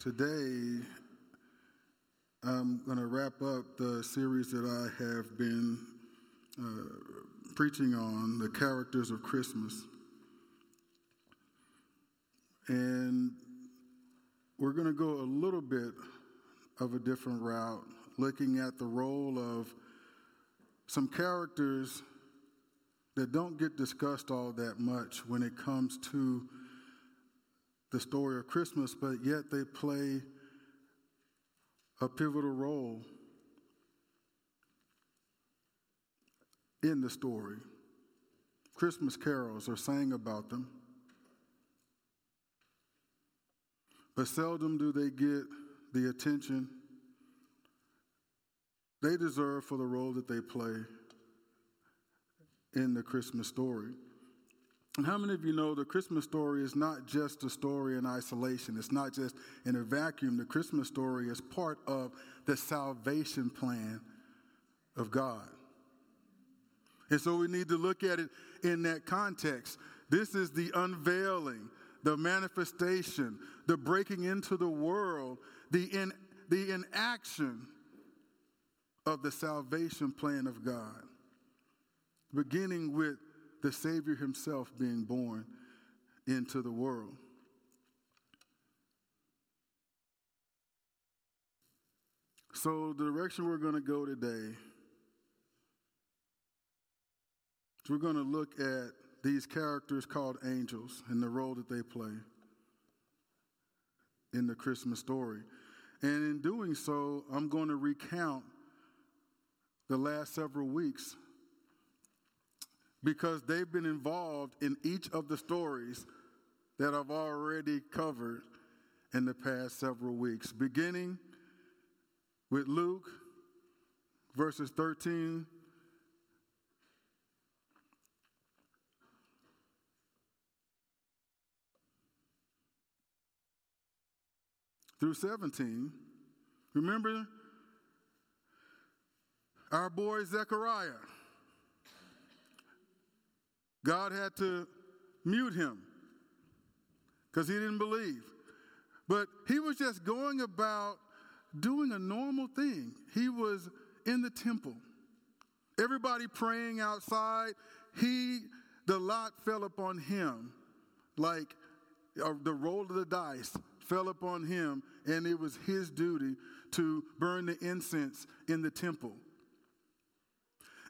Today, I'm going to wrap up the series that I have been uh, preaching on, the characters of Christmas. And we're going to go a little bit of a different route, looking at the role of some characters that don't get discussed all that much when it comes to the story of Christmas, but yet they play a pivotal role in the story. Christmas carols are sang about them, but seldom do they get the attention they deserve for the role that they play in the Christmas story. And how many of you know the Christmas story is not just a story in isolation? It's not just in a vacuum. The Christmas story is part of the salvation plan of God. And so we need to look at it in that context. This is the unveiling, the manifestation, the breaking into the world, the, in, the inaction of the salvation plan of God, beginning with the Savior himself being born into the world. So, the direction we're going to go today we're going to look at these characters called angels and the role that they play in the Christmas story. And in doing so, I'm going to recount the last several weeks because they've been involved in each of the stories that I've already covered in the past several weeks, beginning with Luke, verses 13 through 17. Remember our boy Zechariah. God had to mute him because he didn't believe. But he was just going about doing a normal thing. He was in the temple, everybody praying outside. He, the lot fell upon him like uh, the roll of the dice fell upon him, and it was his duty to burn the incense in the temple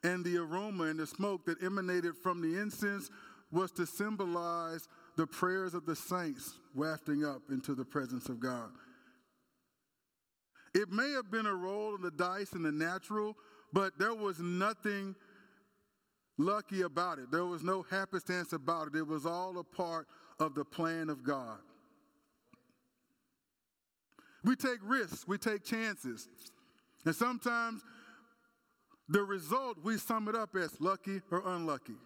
and the aroma and the smoke that emanated from the incense was to symbolize the prayers of the saints wafting up into the presence of God. It may have been a roll of the dice in the natural, but there was nothing lucky about it. There was no happenstance about it. It was all a part of the plan of God. We take risks, we take chances. And sometimes the result, we sum it up as lucky or unlucky.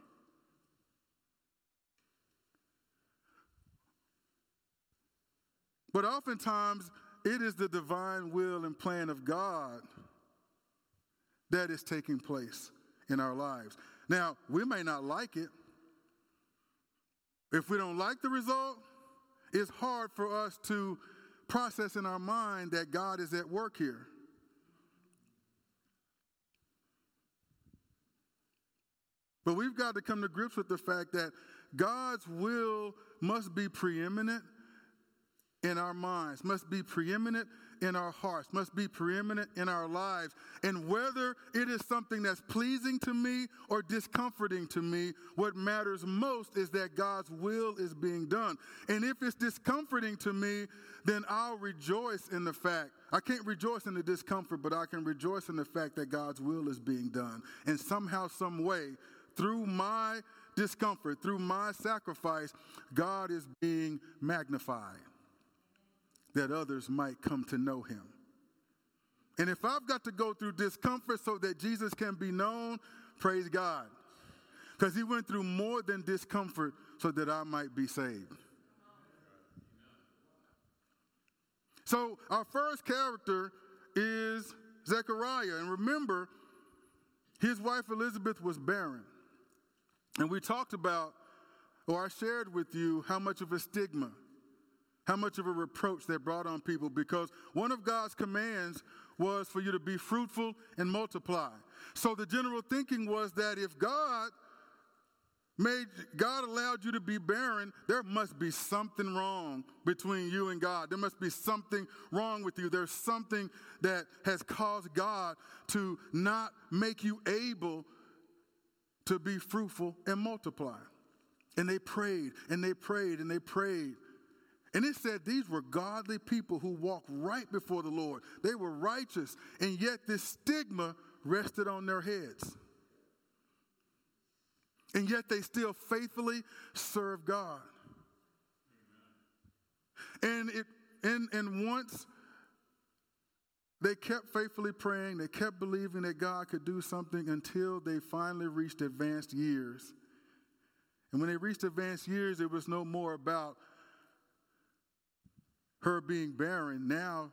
But oftentimes, it is the divine will and plan of God that is taking place in our lives. Now, we may not like it. If we don't like the result, it's hard for us to process in our mind that God is at work here. But we've got to come to grips with the fact that God's will must be preeminent in our minds, must be preeminent in our hearts, must be preeminent in our lives. And whether it is something that's pleasing to me or discomforting to me, what matters most is that God's will is being done. And if it's discomforting to me, then I'll rejoice in the fact. I can't rejoice in the discomfort, but I can rejoice in the fact that God's will is being done. And somehow, some way, through my discomfort, through my sacrifice, God is being magnified that others might come to know him. And if I've got to go through discomfort so that Jesus can be known, praise God. Because he went through more than discomfort so that I might be saved. So, our first character is Zechariah. And remember, his wife Elizabeth was barren. And we talked about, or I shared with you, how much of a stigma How much of a reproach that brought on people because one of God's commands was for you to be fruitful and multiply. So the general thinking was that if God made God allowed you to be barren, there must be something wrong between you and God. There must be something wrong with you. There's something that has caused God to not make you able to be fruitful and multiply. And they prayed and they prayed and they prayed. And it said these were godly people who walked right before the Lord. They were righteous, and yet this stigma rested on their heads. And yet they still faithfully serve God. And it and, and once they kept faithfully praying, they kept believing that God could do something until they finally reached advanced years. And when they reached advanced years, it was no more about her being barren. Now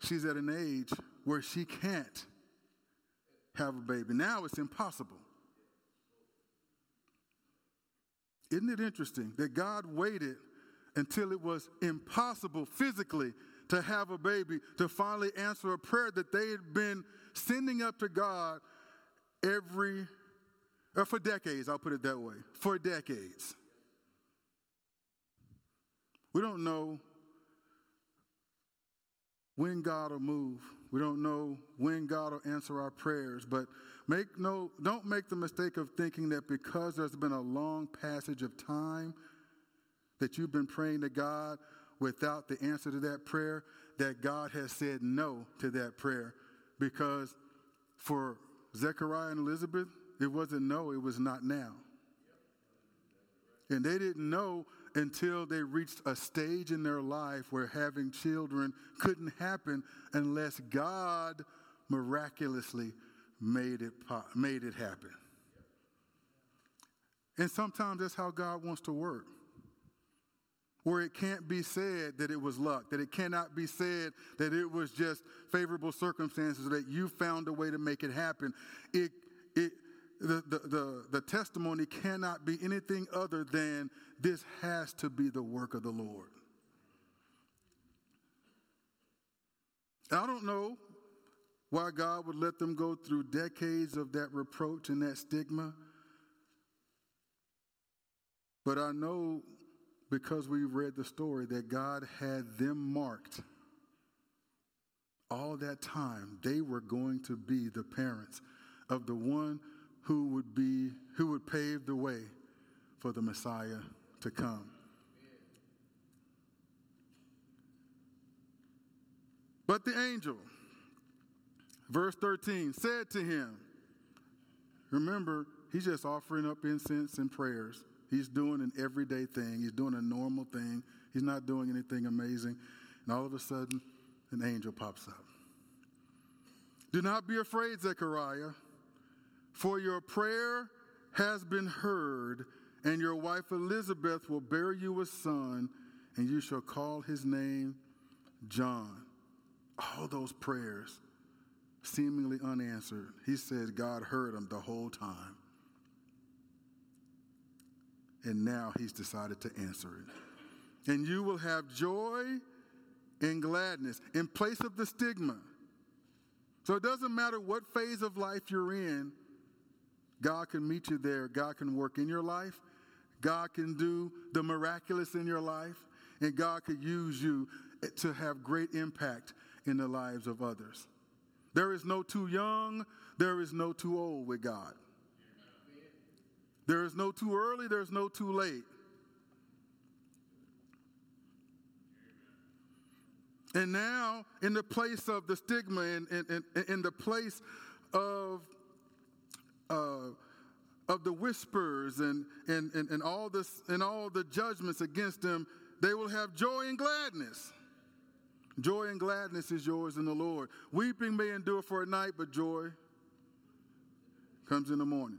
she's at an age where she can't have a baby. Now it's impossible. Isn't it interesting that God waited until it was impossible physically to have a baby to finally answer a prayer that they had been sending up to God every, or for decades, I'll put it that way, for decades. We don't know when God will move. We don't know when God will answer our prayers, but make no, don't make the mistake of thinking that because there's been a long passage of time that you've been praying to God without the answer to that prayer, that God has said no to that prayer. Because for Zechariah and Elizabeth, it wasn't no, it was not now. And they didn't know until they reached a stage in their life where having children couldn't happen unless God miraculously made it, made it happen. And sometimes that's how God wants to work. Where it can't be said that it was luck, that it cannot be said that it was just favorable circumstances, that you found a way to make it happen. It, it, the, the, the, the testimony cannot be anything other than this has to be the work of the Lord. I don't know why God would let them go through decades of that reproach and that stigma. But I know because we read the story that God had them marked all that time. They were going to be the parents of the one who would be who would pave the way for the Messiah to come. But the angel, verse 13, said to him, Remember, he's just offering up incense and prayers. He's doing an everyday thing, he's doing a normal thing. He's not doing anything amazing. And all of a sudden, an angel pops up. Do not be afraid, Zechariah, for your prayer has been heard and your wife Elizabeth will bear you a son, and you shall call his name John. All those prayers, seemingly unanswered, he says God heard them the whole time. And now he's decided to answer it. And you will have joy and gladness in place of the stigma. So it doesn't matter what phase of life you're in, God can meet you there. God can work in your life. God can do the miraculous in your life, and God could use you to have great impact in the lives of others. There is no too young, there is no too old with God. There is no too early, there's no too late. And now, in the place of the stigma and in, in, in, the place of uh, of the whispers and, and, and, and, all this, and all the judgments against them, they will have joy and gladness. Joy and gladness is yours in the Lord. Weeping may endure for a night, but joy comes in the morning.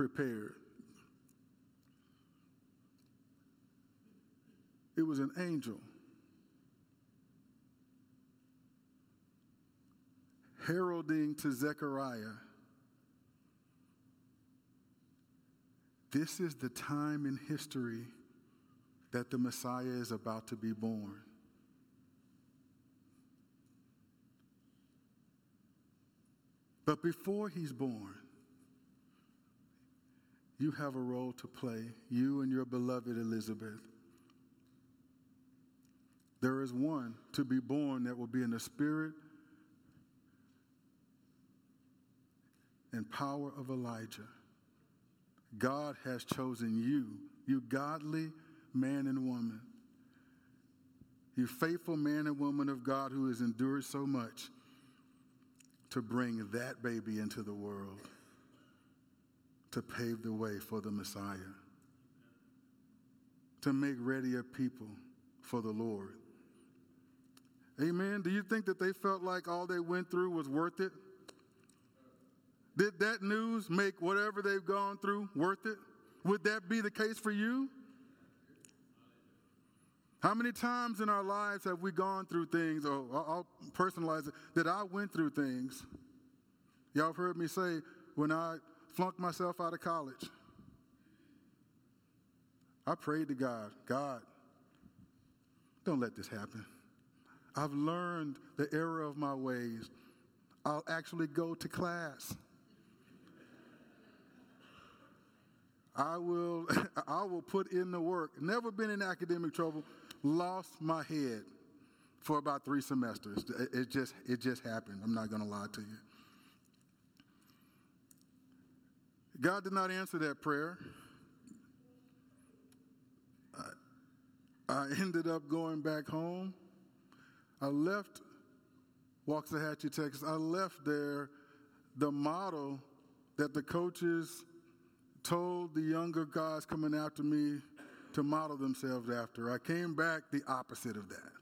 prepared. It was an angel. Heralding to Zechariah, this is the time in history that the Messiah is about to be born. But before he's born, you have a role to play, you and your beloved Elizabeth. There is one to be born that will be in the spirit and power of Elijah. God has chosen you, you godly man and woman, you faithful man and woman of God who has endured so much to bring that baby into the world, to pave the way for the Messiah, to make ready a people for the Lord. Amen. Do you think that they felt like all they went through was worth it? Did that news make whatever they've gone through worth it? Would that be the case for you? How many times in our lives have we gone through things, or I'll personalize it, that I went through things? Y'all have heard me say when I flunked myself out of college, I prayed to God, God, don't let this happen. I've learned the error of my ways. I'll actually go to class. I will, I will put in the work. Never been in academic trouble. Lost my head for about three semesters. It just, it just happened. I'm not going to lie to you. God did not answer that prayer. I, ended up going back home I left Waxahachie, Texas. I left there the model that the coaches told the younger guys coming after me to model themselves after. I came back the opposite of that.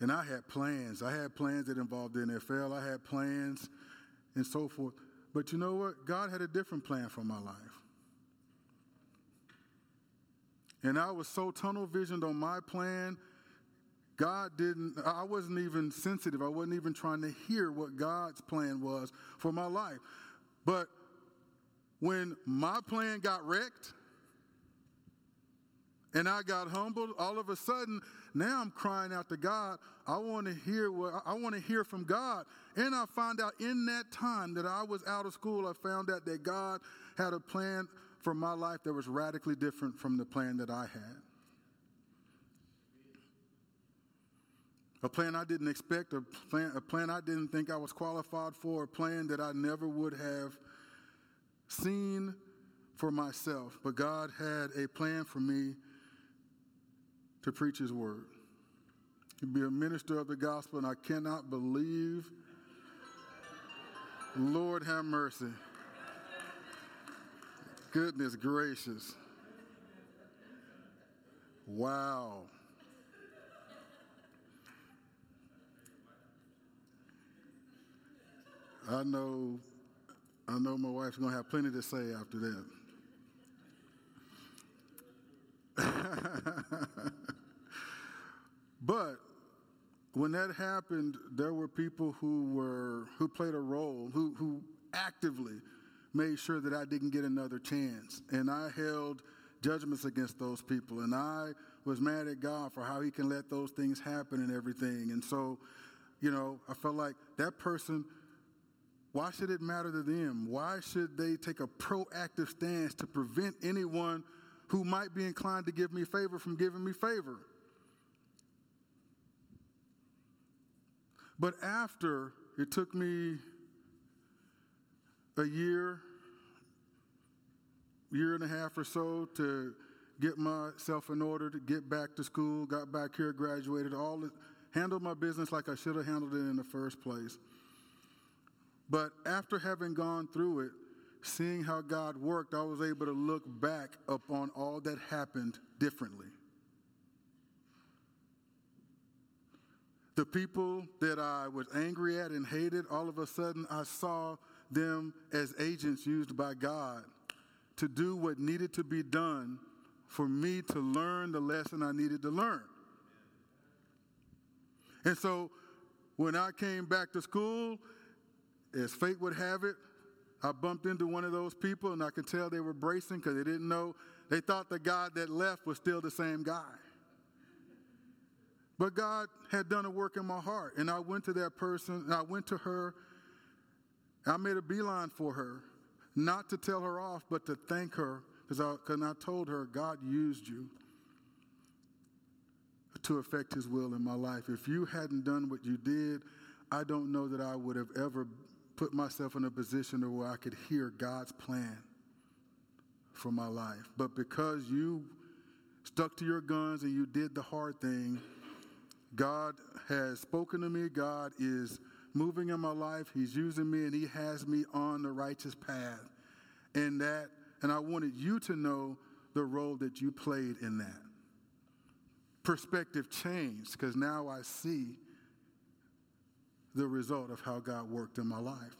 And I had plans. I had plans that involved the NFL. I had plans and so forth. But you know what? God had a different plan for my life. And I was so tunnel visioned on my plan, God didn't, I wasn't even sensitive. I wasn't even trying to hear what God's plan was for my life. But when my plan got wrecked and I got humbled, all of a sudden, now I'm crying out to God. I want to hear what I want to hear from God. And I found out in that time that I was out of school, I found out that God had a plan for my life that was radically different from the plan that I had. A plan I didn't expect, a plan, a plan I didn't think I was qualified for, a plan that I never would have seen for myself. But God had a plan for me to preach His word, to be a minister of the gospel, and I cannot believe, Lord have mercy. Goodness gracious. Wow. I know I know my wife's to have plenty to say after that. but when that happened, there were people who were who played a role, who who actively made sure that I didn't get another chance. And I held judgments against those people. And I was mad at God for how he can let those things happen and everything. And so, you know, I felt like that person, why should it matter to them? Why should they take a proactive stance to prevent anyone who might be inclined to give me favor from giving me favor? But after it took me a year, year and a half or so to get myself in order to get back to school, got back here, graduated, all handled my business like I should have handled it in the first place. But after having gone through it, seeing how God worked, I was able to look back upon all that happened differently. The people that I was angry at and hated, all of a sudden I saw them as agents used by God to do what needed to be done for me to learn the lesson I needed to learn. And so when I came back to school, as fate would have it, I bumped into one of those people and I could tell they were bracing because they didn't know, they thought the God that left was still the same guy. But God had done a work in my heart. And I went to that person, and I went to her. I made a beeline for her, not to tell her off, but to thank her. Because I, cause I told her, God used you to affect his will in my life. If you hadn't done what you did, I don't know that I would have ever put myself in a position where I could hear God's plan for my life. But because you stuck to your guns and you did the hard thing, God has spoken to me. God is moving in my life. He's using me and he has me on the righteous path. And that and I wanted you to know the role that you played in that. Perspective changed because now I see the result of how God worked in my life.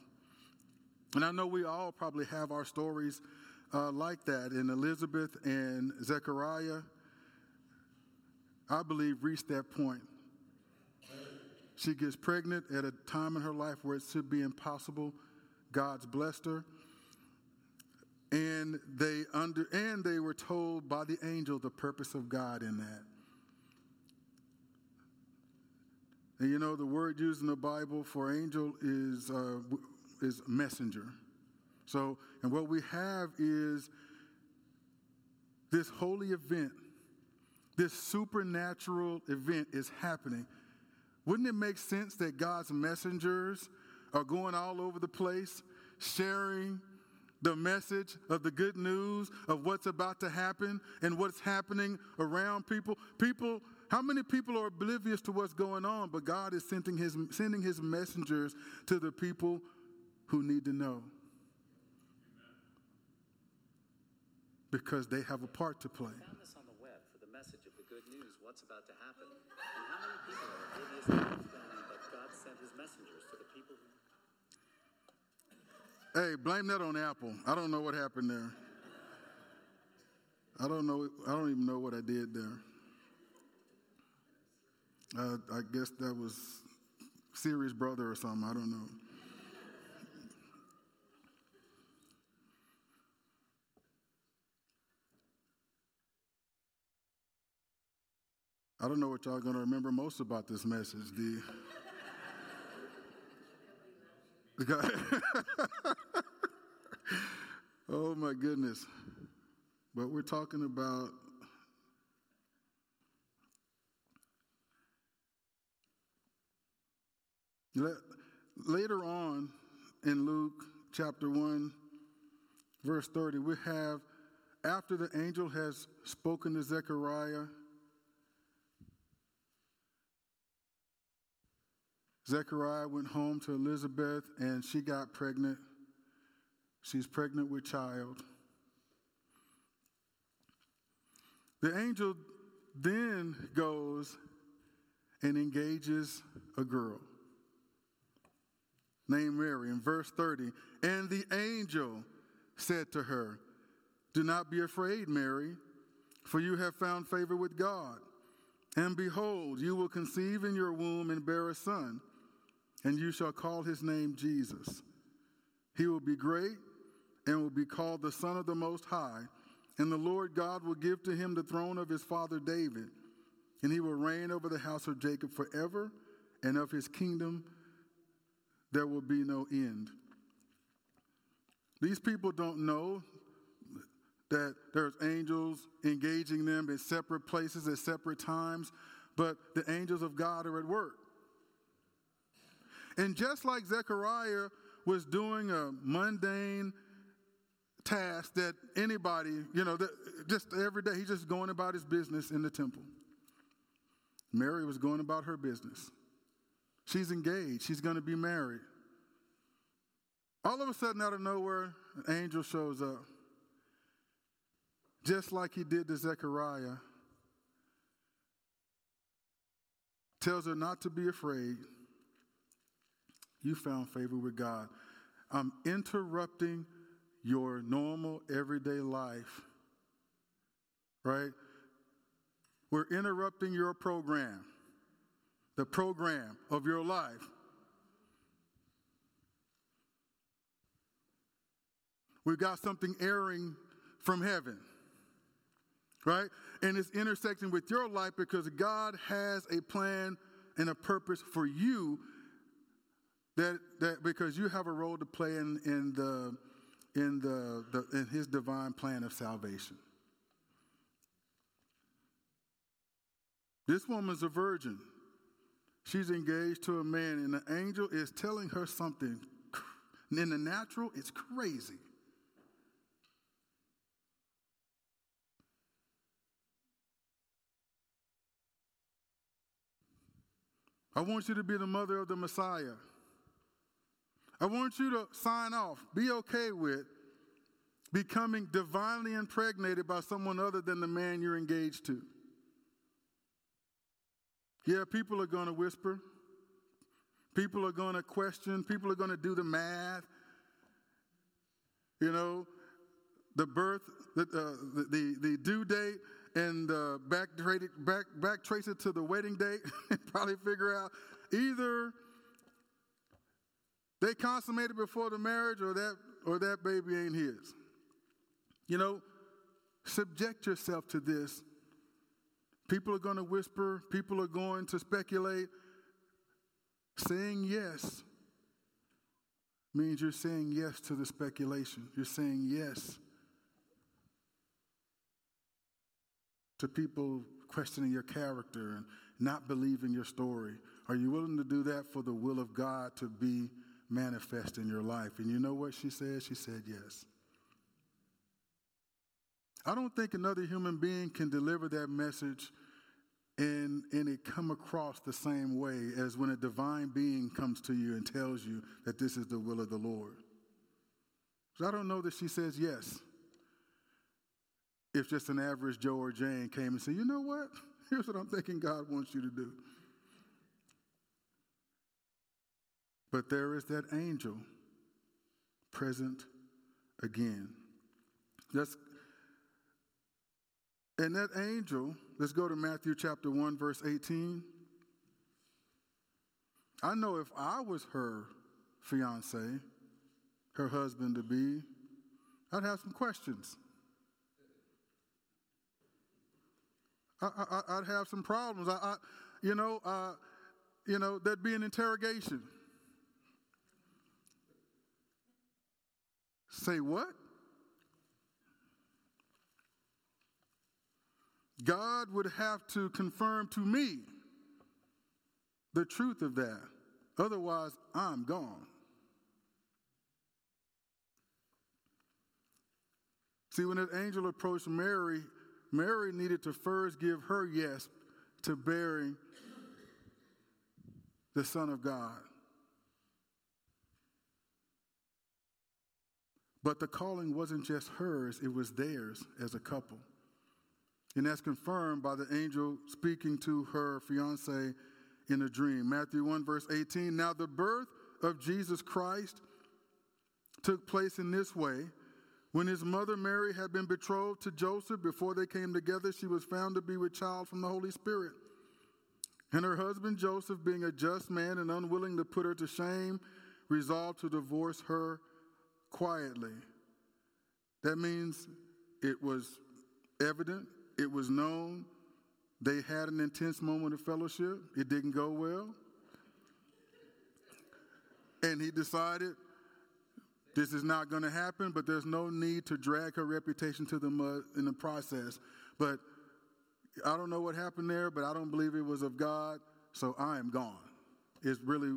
And I know we all probably have our stories uh, like that. And Elizabeth and Zechariah, I believe, reached that point she gets pregnant at a time in her life where it should be impossible. God's blessed her. And they under and they were told by the angel the purpose of God in that. And you know the word used in the Bible for angel is uh, is messenger. So and what we have is this holy event, this supernatural event is happening wouldn't it make sense that God's messengers are going all over the place, sharing the message of the good news of what's about to happen and what's happening around people? People, how many people are oblivious to what's going on, but God is sending his, sending his messengers to the people who need to know? Because they have a part to play. found this on the web for the message of the good news, what's about to happen. Hey, blame that on Apple. I don't know what happened there. I don't know. I don't even know what I did there. Uh, I guess that was Siri's brother or something. I don't know. I don't know what y'all going to remember most about this message. The oh my goodness. But we're talking about later on in Luke chapter 1, verse 30, we have after the angel has spoken to Zechariah Zechariah went home to Elizabeth and she got pregnant. She's pregnant with child. The angel then goes and engages a girl named Mary in verse 30. And the angel said to her, Do not be afraid, Mary, for you have found favor with God. And behold, you will conceive in your womb and bear a son and you shall call his name Jesus. He will be great and will be called the Son of the Most High. And the Lord God will give to him the throne of his father David, and he will reign over the house of Jacob forever, and of his kingdom there will be no end. These people don't know that there's angels engaging them in separate places at separate times, but the angels of God are at work. And just like Zechariah was doing a mundane task that anybody, you know, just every day, he's just going about his business in the temple. Mary was going about her business. She's engaged, she's going to be married. All of a sudden, out of nowhere, an angel shows up. Just like he did to Zechariah. Tells her not to be afraid. You found favor with God. I'm interrupting your normal everyday life. Right? We're interrupting your program, the program of your life. We've got something airing from heaven, right? And it's intersecting with your life because God has a plan and a purpose for you that, that because you have a role to play in, in, the, in, the, the, in his divine plan of salvation. This woman's a virgin. She's engaged to a man, and the angel is telling her something. In the natural, it's crazy. I want you to be the mother of the Messiah. I want you to sign off, be okay with becoming divinely impregnated by someone other than the man you're engaged to. Yeah, people are going to whisper. People are going to question. People are going to do the math. You know, the birth, the, uh, the, the, due date, and back, back, back trace it to the wedding date and probably figure out either they consummated before the marriage or that, or that baby ain't his. You know, subject yourself to this People are going to whisper, people are going to speculate. Saying yes means you're saying yes to the speculation. You're saying yes to people questioning your character and not believing your story. Are you willing to do that for the will of God to be manifest in your life? And you know what she said? She said yes. I don't think another human being can deliver that message and, and it come across the same way as when a divine being comes to you and tells you that this is the will of the Lord. So I don't know that she says yes. If just an average Joe or Jane came and said, you know what? Here's what I'm thinking God wants you to do. But there is that angel present again. That's and that angel, let's go to Matthew chapter 1, verse 18. I know if I was her fiance, her husband to be, I'd have some questions. I, would have some problems. I, I you know, uh, you know, there'd be an interrogation. Say what? God would have to confirm to me the truth of that. Otherwise, I'm gone. See, when that angel approached Mary, Mary needed to first give her yes to bearing the Son of God. But the calling wasn't just hers, it was theirs as a couple. And that's confirmed by the angel speaking to her fiance in a dream. Matthew 1, verse 18. Now, the birth of Jesus Christ took place in this way. When his mother Mary had been betrothed to Joseph, before they came together, she was found to be with child from the Holy Spirit. And her husband Joseph, being a just man and unwilling to put her to shame, resolved to divorce her quietly. That means it was evident it was known they had an intense moment of fellowship. It didn't go well. And he decided this is not going to happen, but there's no need to drag her reputation to the mud in the process. But I don't know what happened there, but I don't believe it was of God, so I am gone. It's really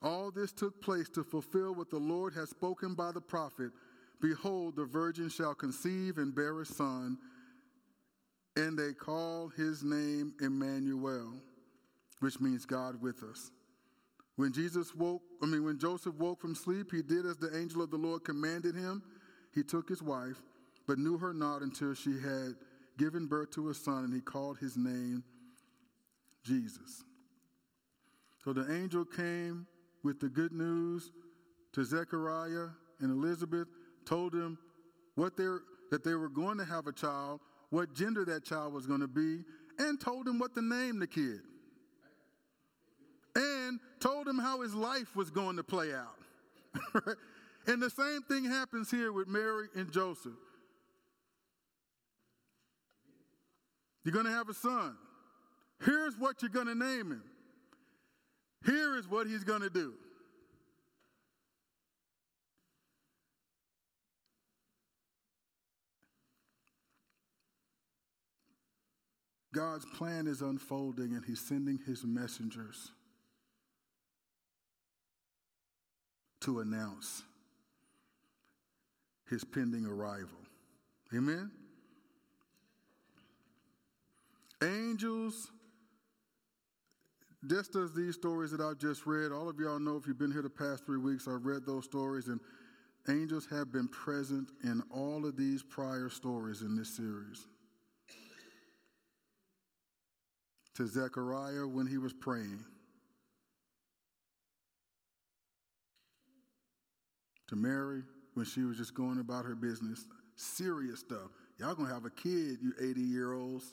All this took place to fulfill what the Lord has spoken by the prophet Behold, the virgin shall conceive and bear a son, and they call his name Emmanuel, which means God with us. When Jesus woke, I mean, when Joseph woke from sleep, he did as the angel of the Lord commanded him. He took his wife, but knew her not until she had given birth to a son, and he called his name Jesus. So the angel came with the good news to Zechariah and Elizabeth, told them what that they were going to have a child, what gender that child was going to be, and told them what to name the kid. And told him how his life was going to play out. and the same thing happens here with Mary and Joseph. You're going to have a son. Here's what you're going to name him. Here is what he's going to do. God's plan is unfolding and he's sending his messengers to announce his pending arrival. Amen? Angels just as these stories that I've just read, all of y'all know if you've been here the past three weeks, I've read those stories, and angels have been present in all of these prior stories in this series. To Zechariah when he was praying, to Mary when she was just going about her business, serious stuff. Y'all gonna have a kid, you 80 year olds.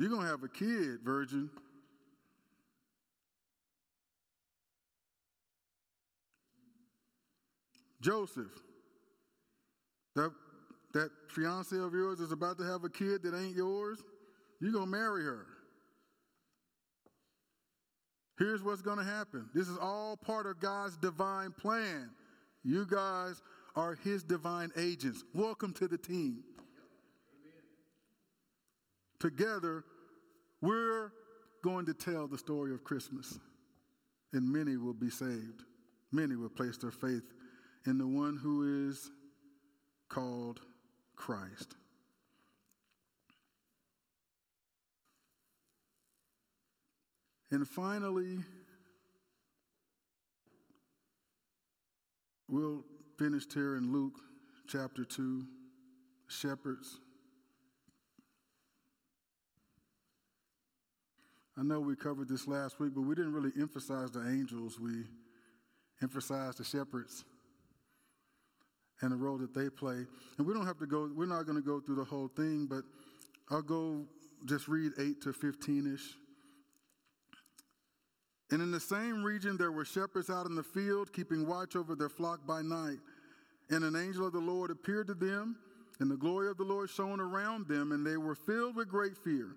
You're going to have a kid, virgin. Joseph, that, that fiance of yours is about to have a kid that ain't yours. You're going to marry her. Here's what's going to happen. This is all part of God's divine plan. You guys are his divine agents. Welcome to the team together, we're going to tell the story of Christmas. And many will be saved. Many will place their faith in the one who is called Christ. And finally, we'll finish here in Luke chapter 2, shepherds. I know we covered this last week, but we didn't really emphasize the angels. We emphasized the shepherds and the role that they play. And we don't have to go, we're not going to go through the whole thing, but I'll go just read 8 to 15 ish. And in the same region, there were shepherds out in the field, keeping watch over their flock by night. And an angel of the Lord appeared to them, and the glory of the Lord shone around them, and they were filled with great fear.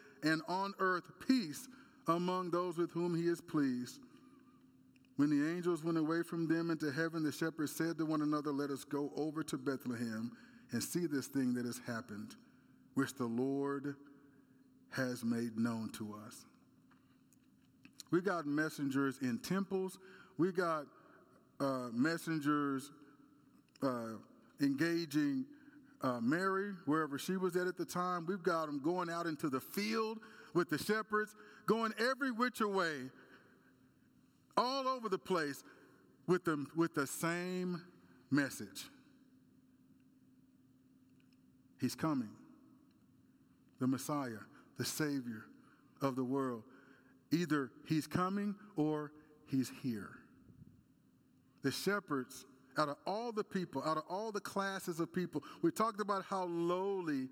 and on earth peace among those with whom he is pleased. When the angels went away from them into heaven, the shepherds said to one another, Let us go over to Bethlehem and see this thing that has happened, which the Lord has made known to us. We got messengers in temples, we got uh, messengers uh, engaging uh, Mary, wherever she was at at the time. We've got them going out into the field with the shepherds, going every which way, all over the place with the, with the same message. He's coming. The Messiah, the Savior of the world. Either he's coming or he's here. The shepherds out of all the people, out of all the classes of people. We talked about how lowly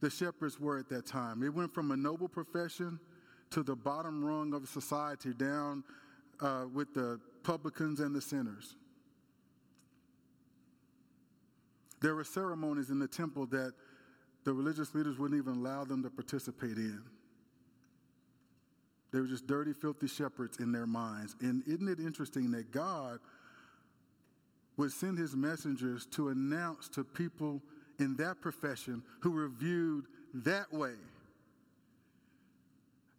the shepherds were at that time. It went from a noble profession to the bottom rung of society, down uh, with the publicans and the sinners. There were ceremonies in the temple that the religious leaders wouldn't even allow them to participate in. They were just dirty, filthy shepherds in their minds. And isn't it interesting that God would send his messengers to announce to people in that profession who were viewed that way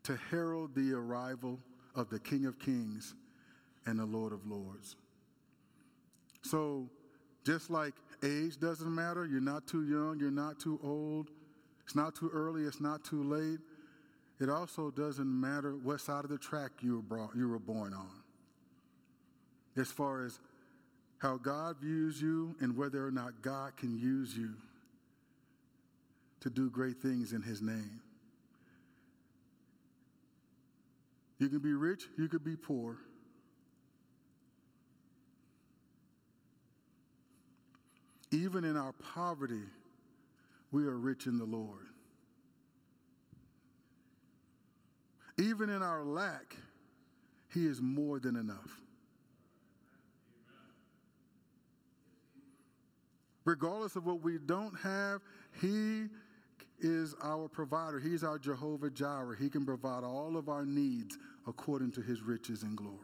to herald the arrival of the King of Kings and the Lord of Lords. So, just like age doesn't matter, you're not too young, you're not too old, it's not too early, it's not too late. It also doesn't matter what side of the track you were, brought, you were born on. As far as how God views you and whether or not God can use you to do great things in His name. You can be rich, you could be poor. Even in our poverty, we are rich in the Lord. Even in our lack, He is more than enough. Regardless of what we don't have, He is our provider. He's our Jehovah Jireh. He can provide all of our needs according to His riches and glory.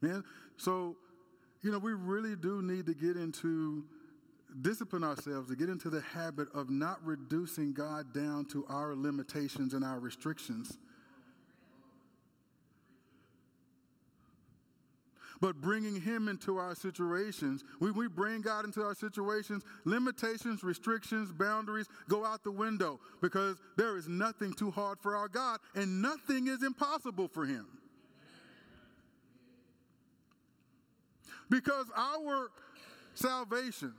Man, so, you know, we really do need to get into discipline ourselves to get into the habit of not reducing God down to our limitations and our restrictions. But bringing Him into our situations, when we bring God into our situations, limitations, restrictions, boundaries go out the window because there is nothing too hard for our God and nothing is impossible for Him. Because our salvation,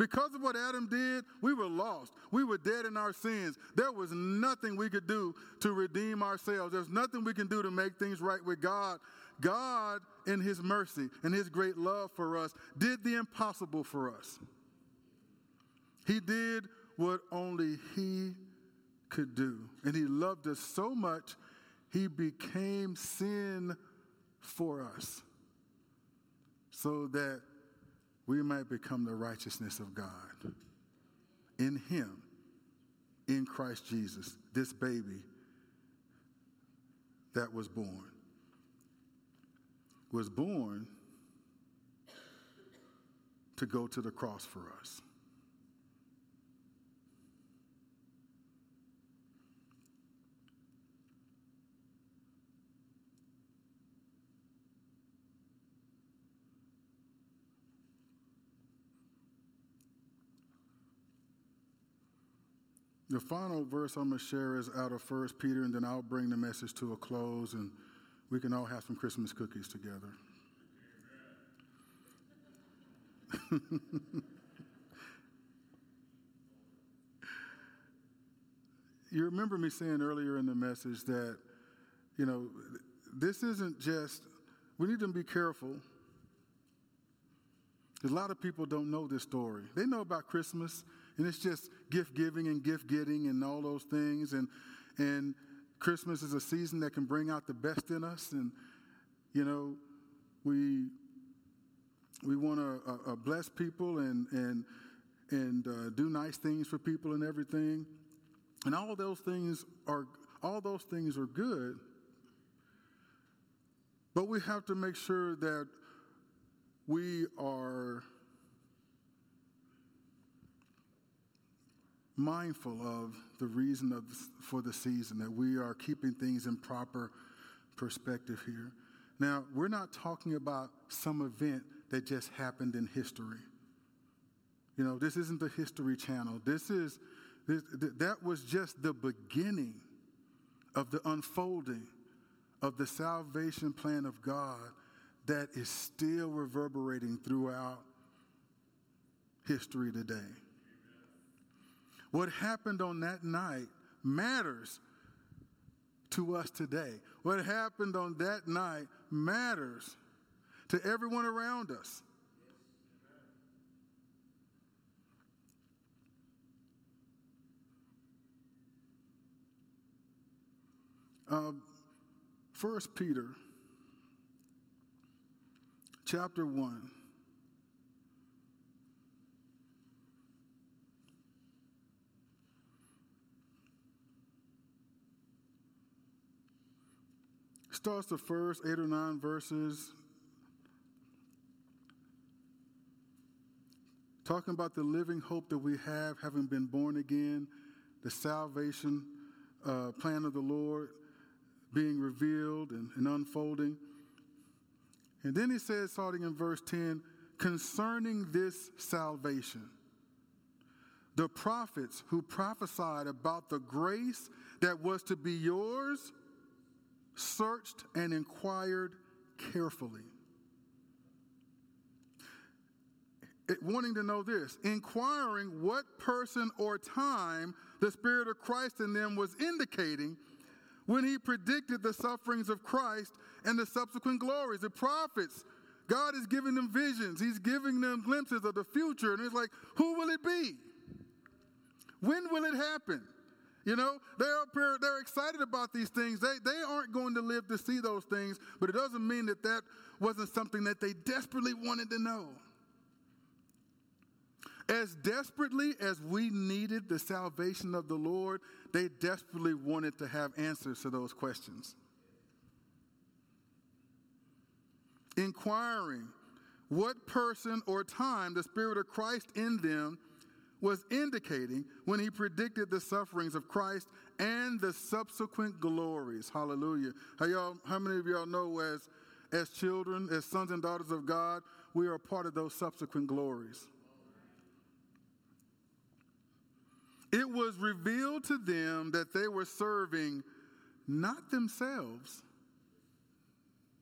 because of what Adam did, we were lost. We were dead in our sins. There was nothing we could do to redeem ourselves. There's nothing we can do to make things right with God. God, in His mercy and His great love for us, did the impossible for us. He did what only He could do. And He loved us so much, He became sin for us so that we might become the righteousness of God. In Him, in Christ Jesus, this baby that was born, was born to go to the cross for us. The final verse I'm going to share is out of 1 Peter, and then I'll bring the message to a close, and we can all have some Christmas cookies together. you remember me saying earlier in the message that, you know, this isn't just, we need to be careful. A lot of people don't know this story. They know about Christmas, and it's just gift giving and gift getting and all those things. And, and Christmas is a season that can bring out the best in us. And, you know, we, we want to uh, uh, bless people and, and, and uh, do nice things for people and everything. And all those things are, all those things are good. But we have to make sure that we are mindful of the reason of, for the season, that we are keeping things in proper perspective here. Now, we're not talking about some event that just happened in history. You know, this isn't the History Channel. This is, this, that was just the beginning of the unfolding of the salvation plan of God that is still reverberating throughout history today. What happened on that night matters to us today. What happened on that night matters to everyone around us. Uh, First Peter chapter 1. Starts the first eight or nine verses talking about the living hope that we have, having been born again, the salvation uh, plan of the Lord being revealed and, and unfolding. And then he says, starting in verse 10, concerning this salvation, the prophets who prophesied about the grace that was to be yours searched and inquired carefully. It, wanting to know this, inquiring what person or time the Spirit of Christ in them was indicating when he predicted the sufferings of Christ and the subsequent glories. The prophets, God is giving them visions, He's giving them glimpses of the future. And it's like, who will it be? When will it happen? You know, they're up here, they're excited about these things. They, they aren't going to live to see those things, but it doesn't mean that that wasn't something that they desperately wanted to know. As desperately as we needed the salvation of the Lord, they desperately wanted to have answers to those questions. Inquiring what person or time the Spirit of Christ in them was indicating when he predicted the sufferings of Christ and the subsequent glories. Hallelujah. How, y'all, how many of y'all know as, as children, as sons and daughters of God, we are a part of those subsequent glories? It was revealed to them that they were serving not themselves,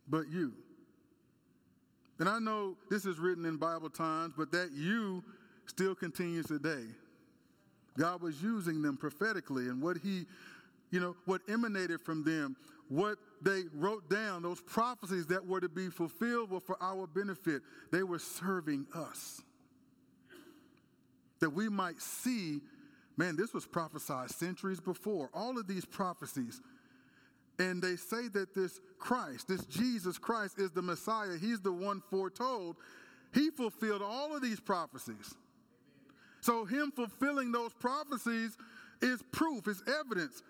but you. And I know this is written in Bible times, but that you still continues today. God was using them prophetically, and what He, you know, what emanated from them, what they wrote down, those prophecies that were to be fulfilled were for our benefit. They were serving us. That we might see Man, this was prophesied centuries before. All of these prophecies. And they say that this Christ, this Jesus Christ, is the Messiah. He's the one foretold. He fulfilled all of these prophecies. So, him fulfilling those prophecies is proof, is evidence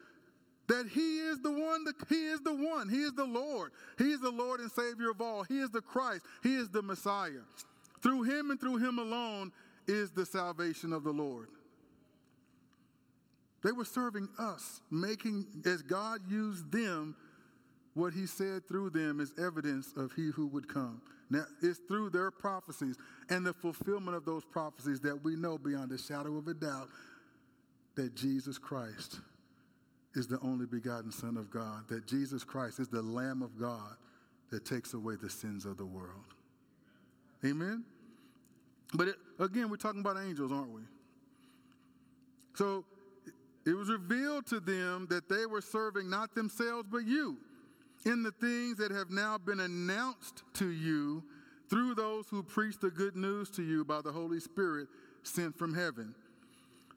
that he is the one, that he is the one, he is the Lord. He is the Lord and Savior of all. He is the Christ, he is the Messiah. Through him and through him alone is the salvation of the Lord. They were serving us, making, as God used them, what He said through them is evidence of He who would come. Now, it's through their prophecies and the fulfillment of those prophecies that we know beyond a shadow of a doubt that Jesus Christ is the only begotten Son of God, that Jesus Christ is the Lamb of God that takes away the sins of the world. Amen? But it, again, we're talking about angels, aren't we? So it was revealed to them that they were serving not themselves but you in the things that have now been announced to you through those who preach the good news to you by the Holy Spirit sent from heaven.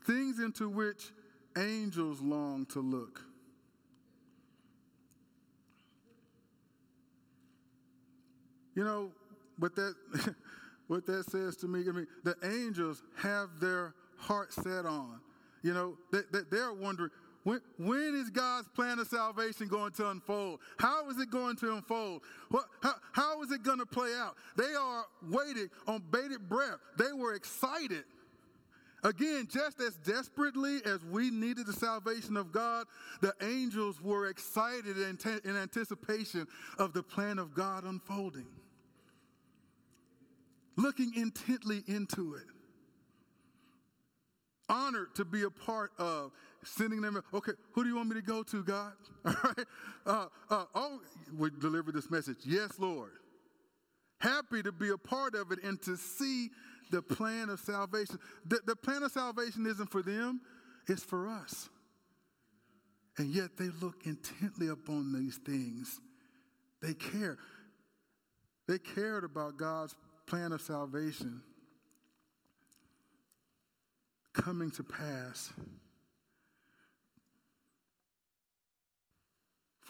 Things into which angels long to look. You know, what that what that says to me, I mean, the angels have their heart set on you know, they, they, they're wondering, when, when is God's plan of salvation going to unfold? How is it going to unfold? What, how, how is it going to play out? They are waiting on bated breath. They were excited. Again, just as desperately as we needed the salvation of God, the angels were excited in, in anticipation of the plan of God unfolding, looking intently into it honored to be a part of sending them. Okay, who do you want me to go to, God? All right. Uh, uh, oh, we deliver this message. Yes, Lord. Happy to be a part of it and to see the plan of salvation. The, the plan of salvation isn't for them, it's for us. And yet they look intently upon these things. They care. They cared about God's plan of salvation coming to pass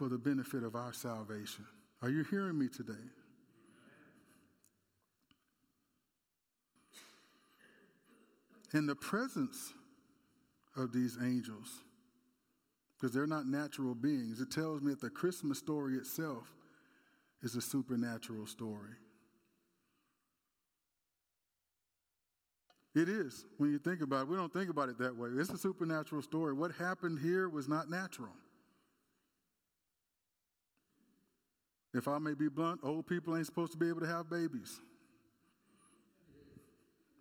for the benefit of our salvation. Are you hearing me today? In the presence of these angels, because they're not natural beings, it tells me that the Christmas story itself is a supernatural story. It is when you think about it. We don't think about it that way. It's a supernatural story. What happened here was not natural. If I may be blunt, old people ain't supposed to be able to have babies.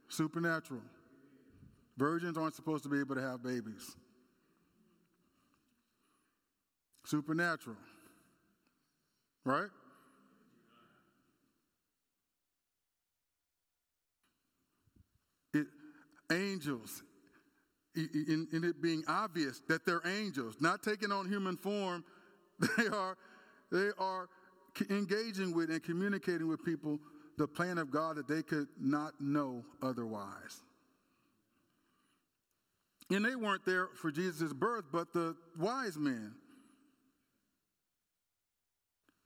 Supernatural. Virgins aren't supposed to be able to have babies. Supernatural. Right? It, angels, in, in it being obvious that they're angels, not taking on human form, they are, they are engaging with and communicating with people the plan of God that they could not know otherwise. And they weren't there for Jesus' birth, but the wise men.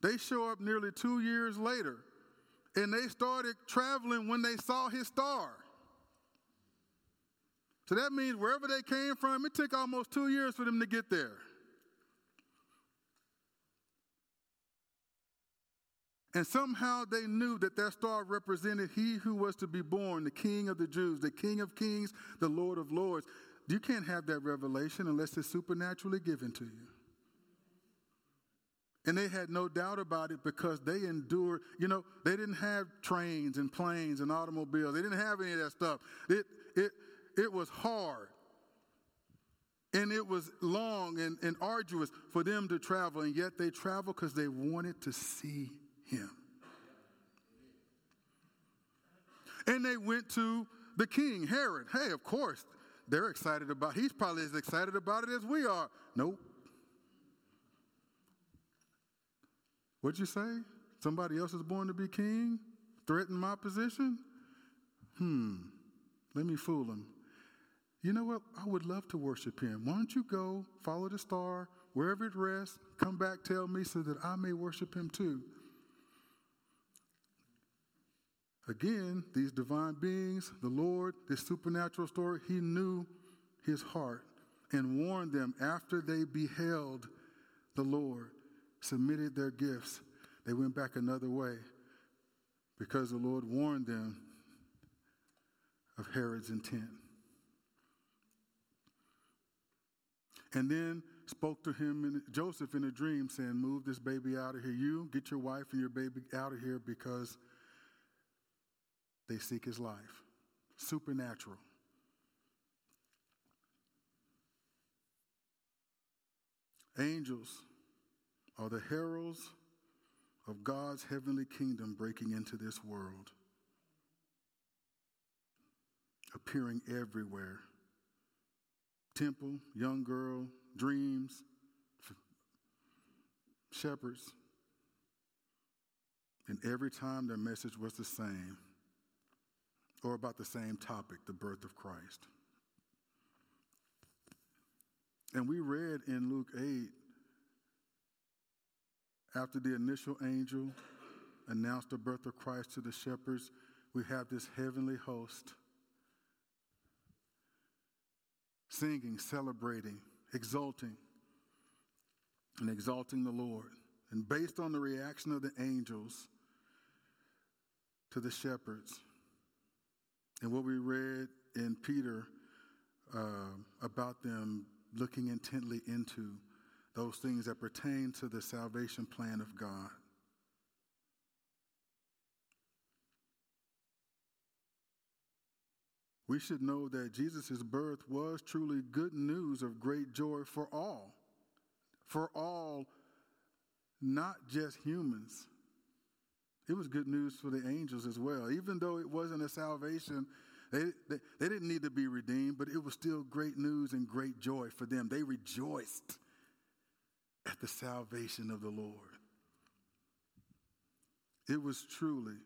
They show up nearly two years later, and they started traveling when they saw his star. So that means wherever they came from, it took almost two years for them to get there. And somehow they knew that that star represented he who was to be born, the King of the Jews, the King of Kings, the Lord of Lords. You can't have that revelation unless it's supernaturally given to you. And they had no doubt about it because they endured, you know, they didn't have trains and planes and automobiles. They didn't have any of that stuff. It, it, it was hard. And it was long and, and arduous for them to travel, and yet they traveled because they wanted to see him. And they went to the king, Herod. Hey, of course, they're excited about he's probably as excited about it as we are. Nope. What'd you say? Somebody else is born to be king? Threaten my position? Hmm. Let me fool him. You know what? I would love to worship him. Why don't you go, follow the star, wherever it rests, come back, tell me so that I may worship him too. Again, these divine beings, the Lord, this supernatural story, he knew his heart and warned them after they beheld the Lord, submitted their gifts, they went back another way because the Lord warned them of Herod's intent. And then spoke to him and Joseph in a dream, saying, Move this baby out of here. You get your wife and your baby out of here because they seek his life. Supernatural. Angels are the heralds of God's heavenly kingdom breaking into this world, appearing everywhere. Temple, young girl, dreams, shepherds. And every time their message was the same or about the same topic, the birth of Christ. And we read in Luke 8, after the initial angel announced the birth of Christ to the shepherds, we have this heavenly host singing, celebrating, exulting, and exalting the Lord. And based on the reaction of the angels to the shepherds, and what we read in Peter uh, about them looking intently into those things that pertain to the salvation plan of God. We should know that Jesus' birth was truly good news of great joy for all. For all, not just humans. It was good news for the angels as well. Even though it wasn't a salvation, they, they, they, didn't need to be redeemed, but it was still great news and great joy for them. They rejoiced at the salvation of the Lord. It was truly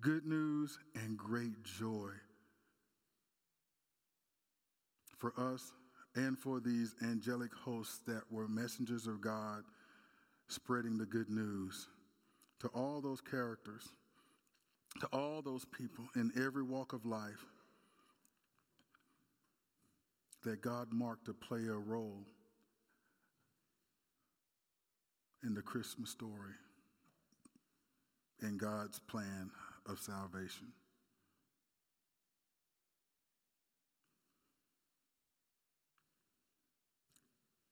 good news and great joy for us and for these angelic hosts that were messengers of God spreading the good news to all those characters, to all those people in every walk of life that God marked to play a role in the Christmas story in God's plan of salvation.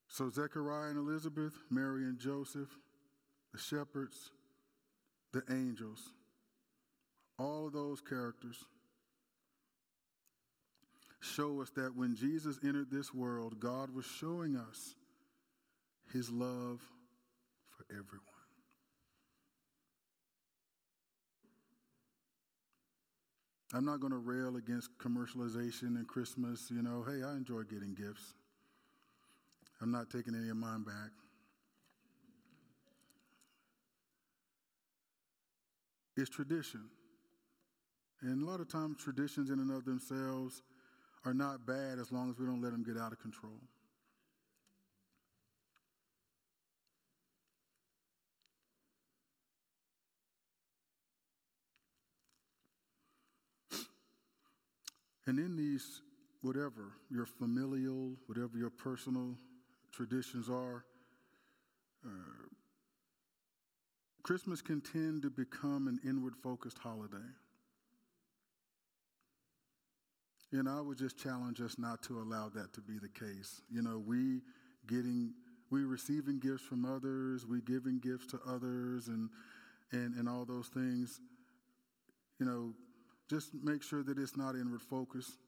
So, Zechariah and Elizabeth, Mary and Joseph, the shepherds, the angels, all of those characters show us that when Jesus entered this world, God was showing us his love for everyone. I'm not going to rail against commercialization and Christmas. You know, hey, I enjoy getting gifts. I'm not taking any of mine back. It's tradition. And a lot of times, traditions in and of themselves are not bad as long as we don't let them get out of control. And in these, whatever your familial, whatever your personal traditions are, uh, Christmas can tend to become an inward focused holiday. And I would just challenge us not to allow that to be the case. You know, we getting, we receiving gifts from others, we giving gifts to others, and and and all those things. You know, just make sure that it's not inward focused.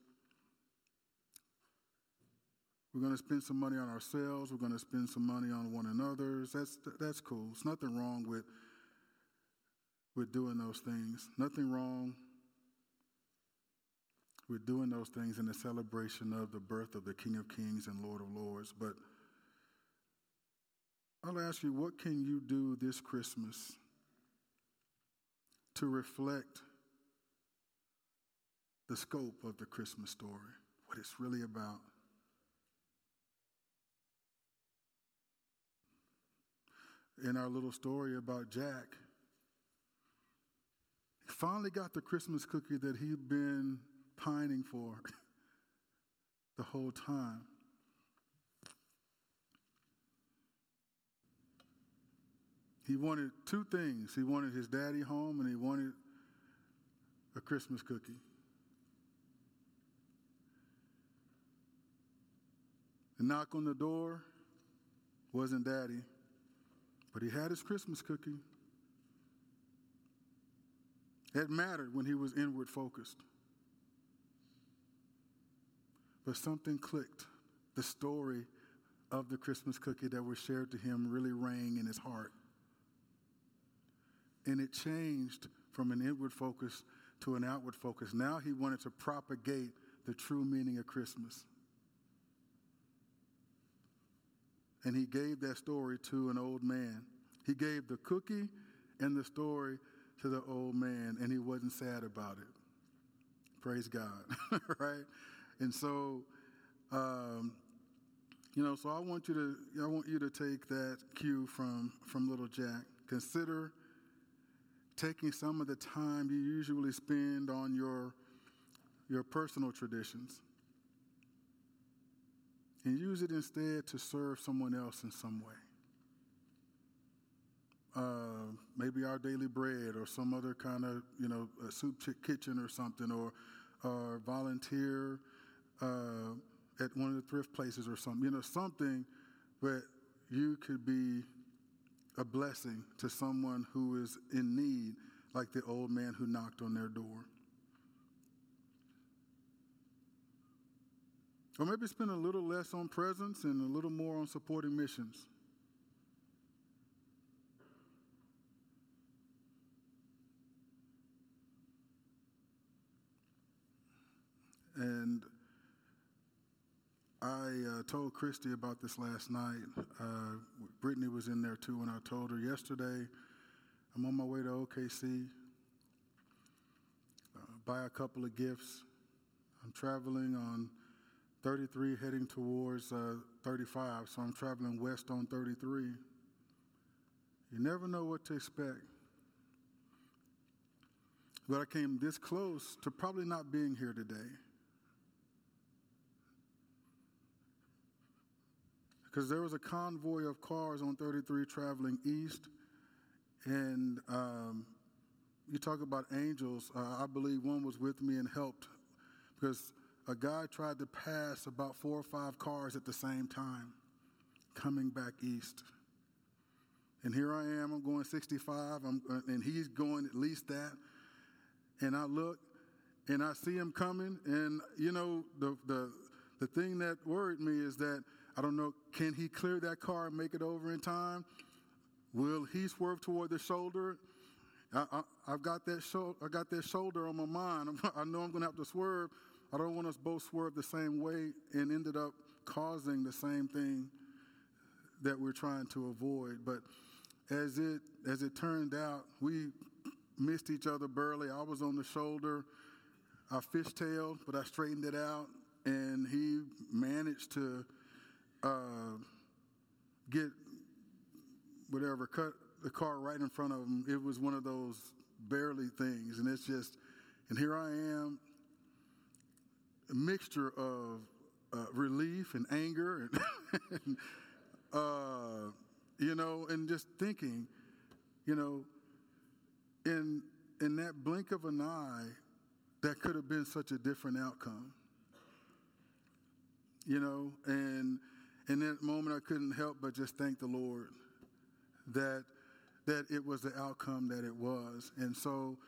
We're going to spend some money on ourselves. We're going to spend some money on one another. That's that's cool. It's nothing wrong with with doing those things. Nothing wrong with doing those things in the celebration of the birth of the King of Kings and Lord of Lords. But I'll ask you, what can you do this Christmas to reflect the scope of the Christmas story, what it's really about? In our little story about Jack, finally got the Christmas cookie that he'd been pining for the whole time. He wanted two things. He wanted his daddy home and he wanted a Christmas cookie. The knock on the door wasn't daddy, but he had his Christmas cookie. It mattered when he was inward focused. But something clicked. The story of the Christmas cookie that was shared to him really rang in his heart. And it changed from an inward focus to an outward focus. Now he wanted to propagate the true meaning of Christmas. And he gave that story to an old man. He gave the cookie and the story to the old man, and he wasn't sad about it. Praise God, right? And so, um, you know, so I want you to, I want you to take that cue from from little Jack. Consider taking some of the time you usually spend on your your personal traditions and use it instead to serve someone else in some way uh, maybe our daily bread or some other kind of, you know, soup kitchen or something, or, or volunteer uh, at one of the thrift places or something, you know, something that you could be a blessing to someone who is in need, like the old man who knocked on their door. Or maybe spend a little less on presents and a little more on supporting missions. And I uh, told Christy about this last night. Uh, Brittany was in there too when I told her yesterday. I'm on my way to OKC. Uh, buy a couple of gifts. I'm traveling on 33 heading towards uh, 35, so I'm traveling west on 33. You never know what to expect. But I came this close to probably not being here today. Because there was a convoy of cars on 33 traveling east, and um, you talk about angels. Uh, I believe one was with me and helped because a guy tried to pass about four or five cars at the same time coming back east. And here I am, I'm going 65, I'm, uh, and he's going at least that. And I look and I see him coming, and you know, the, the, the thing that worried me is that I don't know, can he clear that car and make it over in time? Will he swerve toward the shoulder? I, have got that shoulder. I got that shoulder on my mind. i know I'm going to have to swerve. I don't want us both swerve the same way and ended up causing the same thing that we're trying to avoid. But as it as it turned out, we missed each other barely. I was on the shoulder. I fishtailed, but I straightened it out, and he managed to uh, get whatever cut the car right in front of him. It was one of those barely things, and it's just, and here I am, a mixture of uh, relief and anger, and, and uh, you know, and just thinking, you know, in in that blink of an eye, that could have been such a different outcome. You know, and in that moment, I couldn't help but just thank the Lord that that it was the outcome that it was. And so,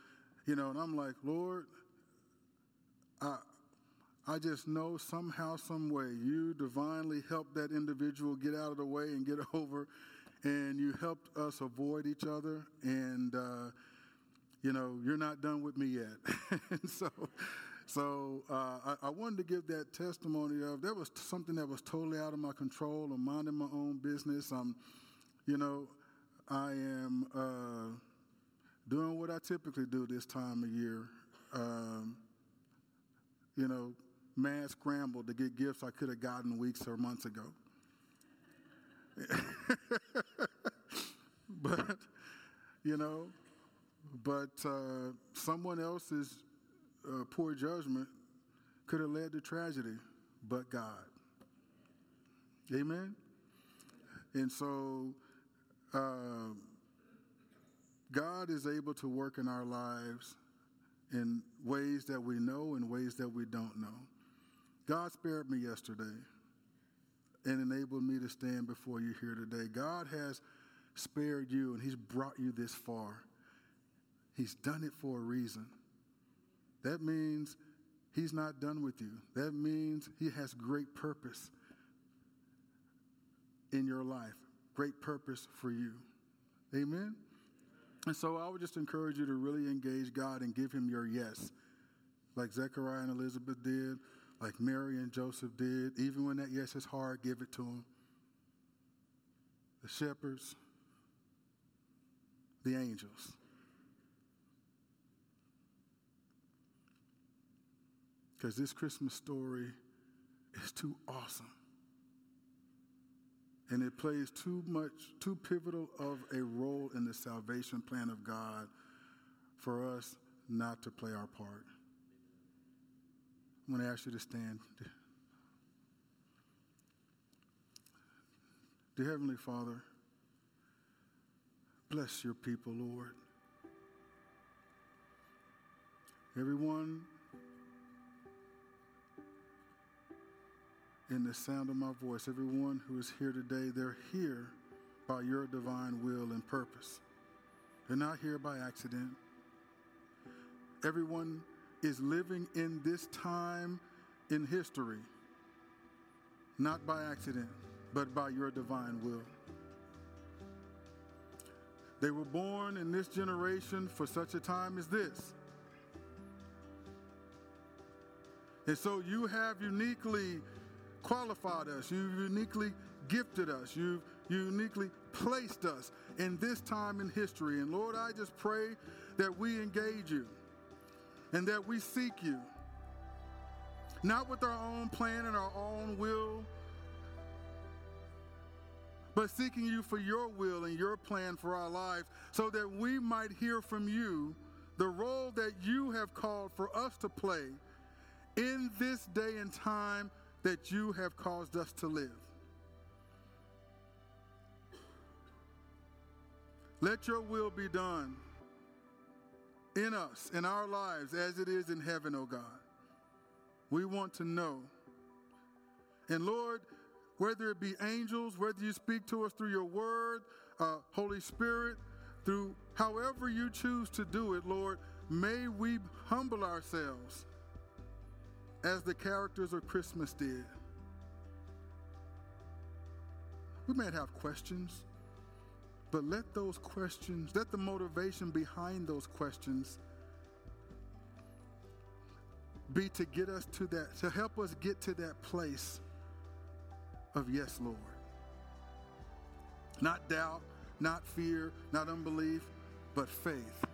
you know, and I'm like, Lord, I I just know somehow, some way, you divinely helped that individual get out of the way and get over, and you helped us avoid each other. And uh, you know, you're not done with me yet. and so, so uh, I, I, wanted to give that testimony of that was something that was totally out of my control. I'm minding my own business. I'm, you know, I am uh, doing what I typically do this time of year. Um, you know, mad scramble to get gifts I could have gotten weeks or months ago. but, you know, but uh, someone else's uh, poor judgment could have led to tragedy, but God. Amen? And so uh, God is able to work in our lives in ways that we know and ways that we don't know. God spared me yesterday and enabled me to stand before you here today. God has spared you and He's brought you this far. He's done it for a reason. That means He's not done with you. That means He has great purpose in your life, great purpose for you. Amen? And so I would just encourage you to really engage God and give Him your yes, like Zechariah and Elizabeth did, like Mary and Joseph did. Even when that yes is hard, give it to Him. The shepherds, the angels. Because this Christmas story is too awesome. And it plays too much, too pivotal of a role in the salvation plan of God for us not to play our part. I'm going to ask you to stand. Dear Heavenly Father, bless your people, Lord. Everyone in the sound of my voice, everyone who is here today, they're here by your divine will and purpose. They're not here by accident. Everyone is living in this time in history, not by accident, but by your divine will. They were born in this generation for such a time as this. And so you have uniquely qualified us. You've uniquely gifted us. You've uniquely placed us in this time in history. And Lord, I just pray that we engage you and that we seek you, not with our own plan and our own will, but seeking you for your will and your plan for our lives so that we might hear from you the role that you have called for us to play in this day and time that you have caused us to live. Let your will be done in us, in our lives, as it is in heaven, O God. We want to know. And Lord, whether it be angels, whether you speak to us through your word, uh, Holy Spirit, through however you choose to do it, Lord, may we humble ourselves as the characters of Christmas did. We may have questions, but let those questions, let the motivation behind those questions be to get us to that, to help us get to that place of yes, Lord. Not doubt, not fear, not unbelief, but faith.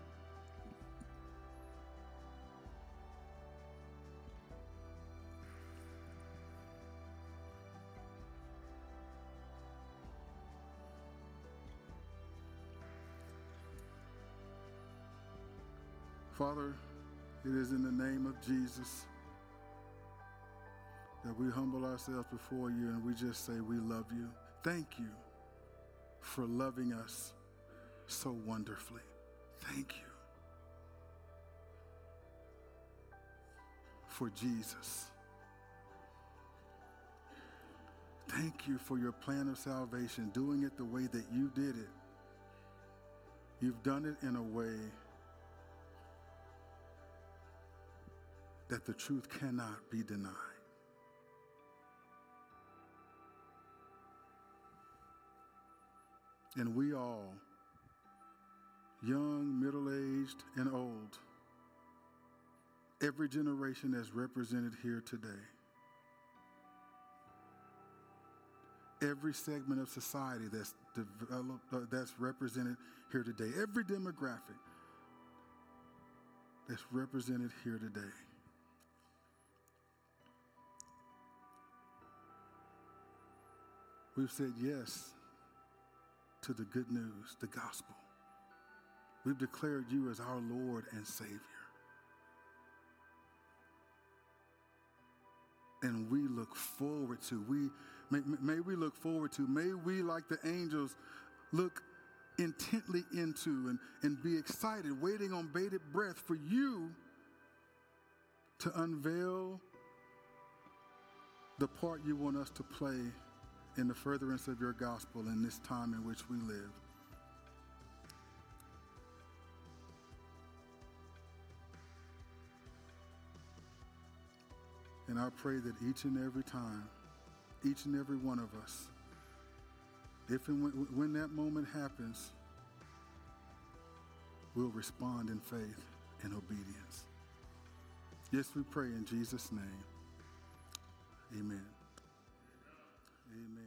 Father, it is in the name of Jesus that we humble ourselves before you and we just say, We love you. Thank you for loving us so wonderfully. Thank you for Jesus. Thank you for your plan of salvation, doing it the way that you did it. You've done it in a way that the truth cannot be denied. And we all, young, middle aged, and old, every generation that's represented here today, every segment of society that's developed, uh, that's represented here today, every demographic that's represented here today. We've said yes to the good news, the gospel. We've declared you as our Lord and Savior. And we look forward to, we may, may we look forward to, may we, like the angels, look intently into and, and be excited, waiting on bated breath for you to unveil the part you want us to play in the furtherance of your gospel in this time in which we live. And I pray that each and every time, each and every one of us, if and when, when that moment happens, we'll respond in faith and obedience. Yes, we pray in Jesus' name. Amen. Amen.